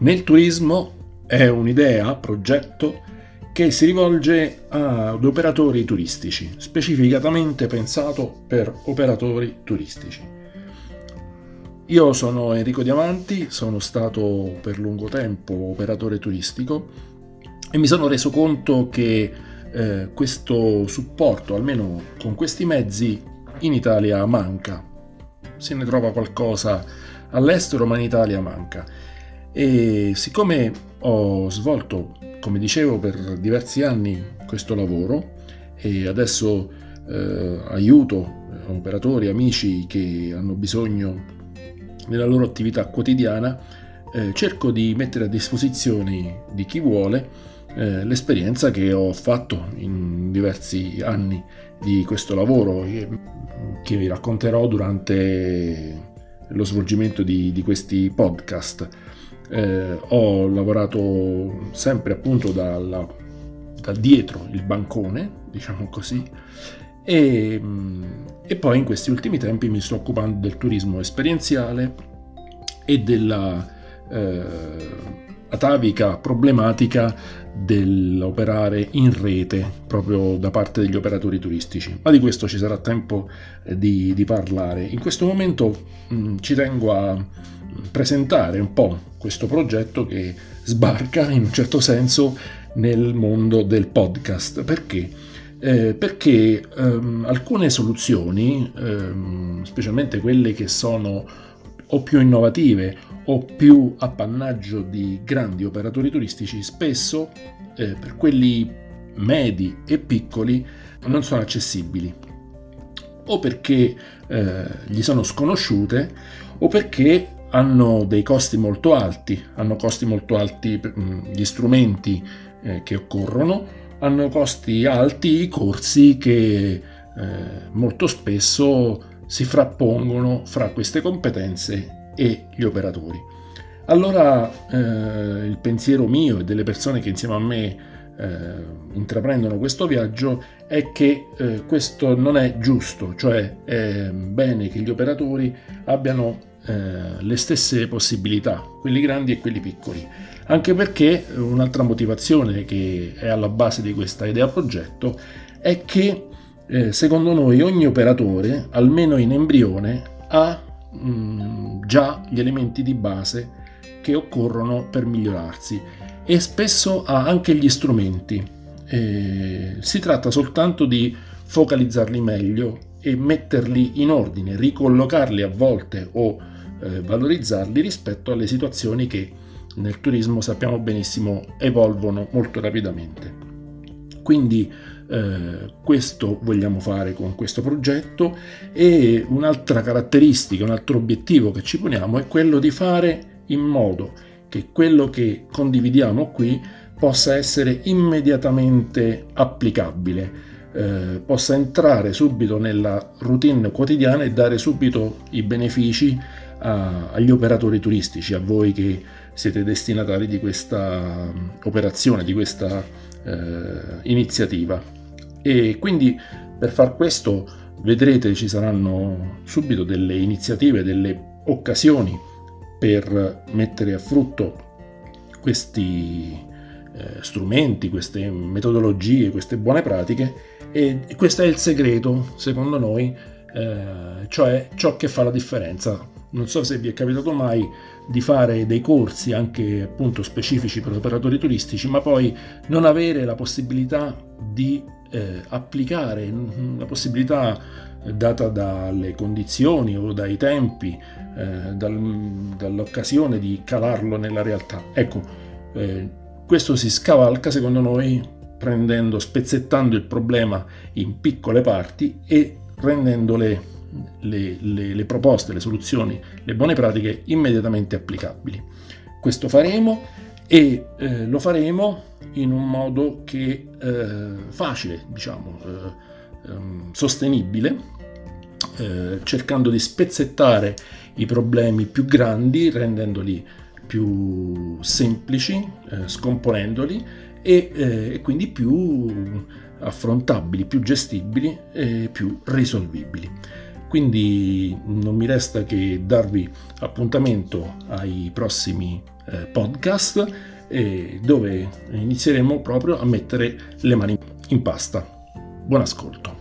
Nel turismo è un'idea, progetto, che si rivolge ad operatori turistici, specificatamente pensato per operatori turistici. Io sono Enrico Diamanti, sono stato per lungo tempo operatore turistico e mi sono reso conto che eh, questo supporto, almeno con questi mezzi, in Italia manca. Se ne trova qualcosa all'estero, ma in Italia manca. E siccome ho svolto, come dicevo, per diversi anni questo lavoro e adesso eh, aiuto operatori, amici che hanno bisogno nella loro attività quotidiana, eh, cerco di mettere a disposizione di chi vuole eh, l'esperienza che ho fatto in diversi anni di questo lavoro che, che vi racconterò durante lo svolgimento di, di questi podcast. Eh, ho lavorato sempre appunto dalla, da dietro il bancone, diciamo così, e, e, poi in questi ultimi tempi mi sto occupando del turismo esperienziale e della eh, atavica problematica dell'operare in rete proprio da parte degli operatori turistici, ma di questo ci sarà tempo eh, di, di, parlare. In questo momento mh, mm, ci tengo a presentare un po' questo progetto che sbarca in un certo senso nel mondo del podcast. Perché? Eh, perché ehm, alcune soluzioni, ehm, specialmente quelle che sono o più innovative o più appannaggio di grandi operatori turistici, spesso eh, per quelli medi e piccoli non sono accessibili o perché eh, gli sono sconosciute o perché hanno dei costi molto alti, hanno costi molto alti mm, gli strumenti eh, che occorrono, hanno costi alti i corsi che eh, molto spesso si frappongono fra queste competenze e gli operatori. Allora eh, il pensiero mio e delle persone che insieme a me intraprendono questo viaggio è che questo non è giusto, cioè è bene che gli operatori abbiano eh, le stesse possibilità, quelli grandi e quelli piccoli. Anche perché un'altra motivazione che è alla base di questa idea progetto è che eh, secondo noi ogni operatore, almeno in embrione, ha mh, mm, già gli elementi di base che occorrono per migliorarsi e spesso ha anche gli strumenti. Eh, si tratta soltanto di focalizzarli meglio e metterli in ordine, ricollocarli a volte o eh, valorizzarli rispetto alle situazioni che nel turismo sappiamo benissimo evolvono molto rapidamente. Quindi eh, questo vogliamo fare con questo progetto e un'altra caratteristica, un altro obiettivo che ci poniamo è quello di fare in modo che quello che condividiamo qui possa essere immediatamente applicabile, eh, possa entrare subito nella routine quotidiana e dare subito i benefici a, agli operatori turistici, a voi che siete destinatari di questa mm, operazione, di questa eh, iniziativa. E quindi per far questo vedrete ci saranno subito delle iniziative, delle occasioni per mettere a frutto questi eh, strumenti, queste metodologie, queste buone pratiche e questo è il segreto, secondo noi, eh, cioè ciò che fa la differenza non so se vi è capitato mai di fare dei corsi anche appunto specifici per operatori turistici, ma poi non avere la possibilità di eh, applicare, la possibilità data dalle condizioni o dai tempi, eh, dal, dall'occasione di calarlo nella realtà. Ecco, eh, questo si scavalca secondo noi prendendo, spezzettando il problema in piccole parti e rendendole le, le, le proposte, le soluzioni, le buone pratiche immediatamente applicabili. Questo faremo e eh, lo faremo in un modo che eh, facile, diciamo, eh, ehm, sostenibile, eh, cercando di spezzettare i problemi più grandi, rendendoli più semplici, eh, scomponendoli e, eh, quindi più affrontabili, più gestibili e più risolvibili. Quindi non mi resta che darvi appuntamento ai prossimi eh, podcast eh, dove inizieremo proprio a mettere le mani in pasta. Buon ascolto.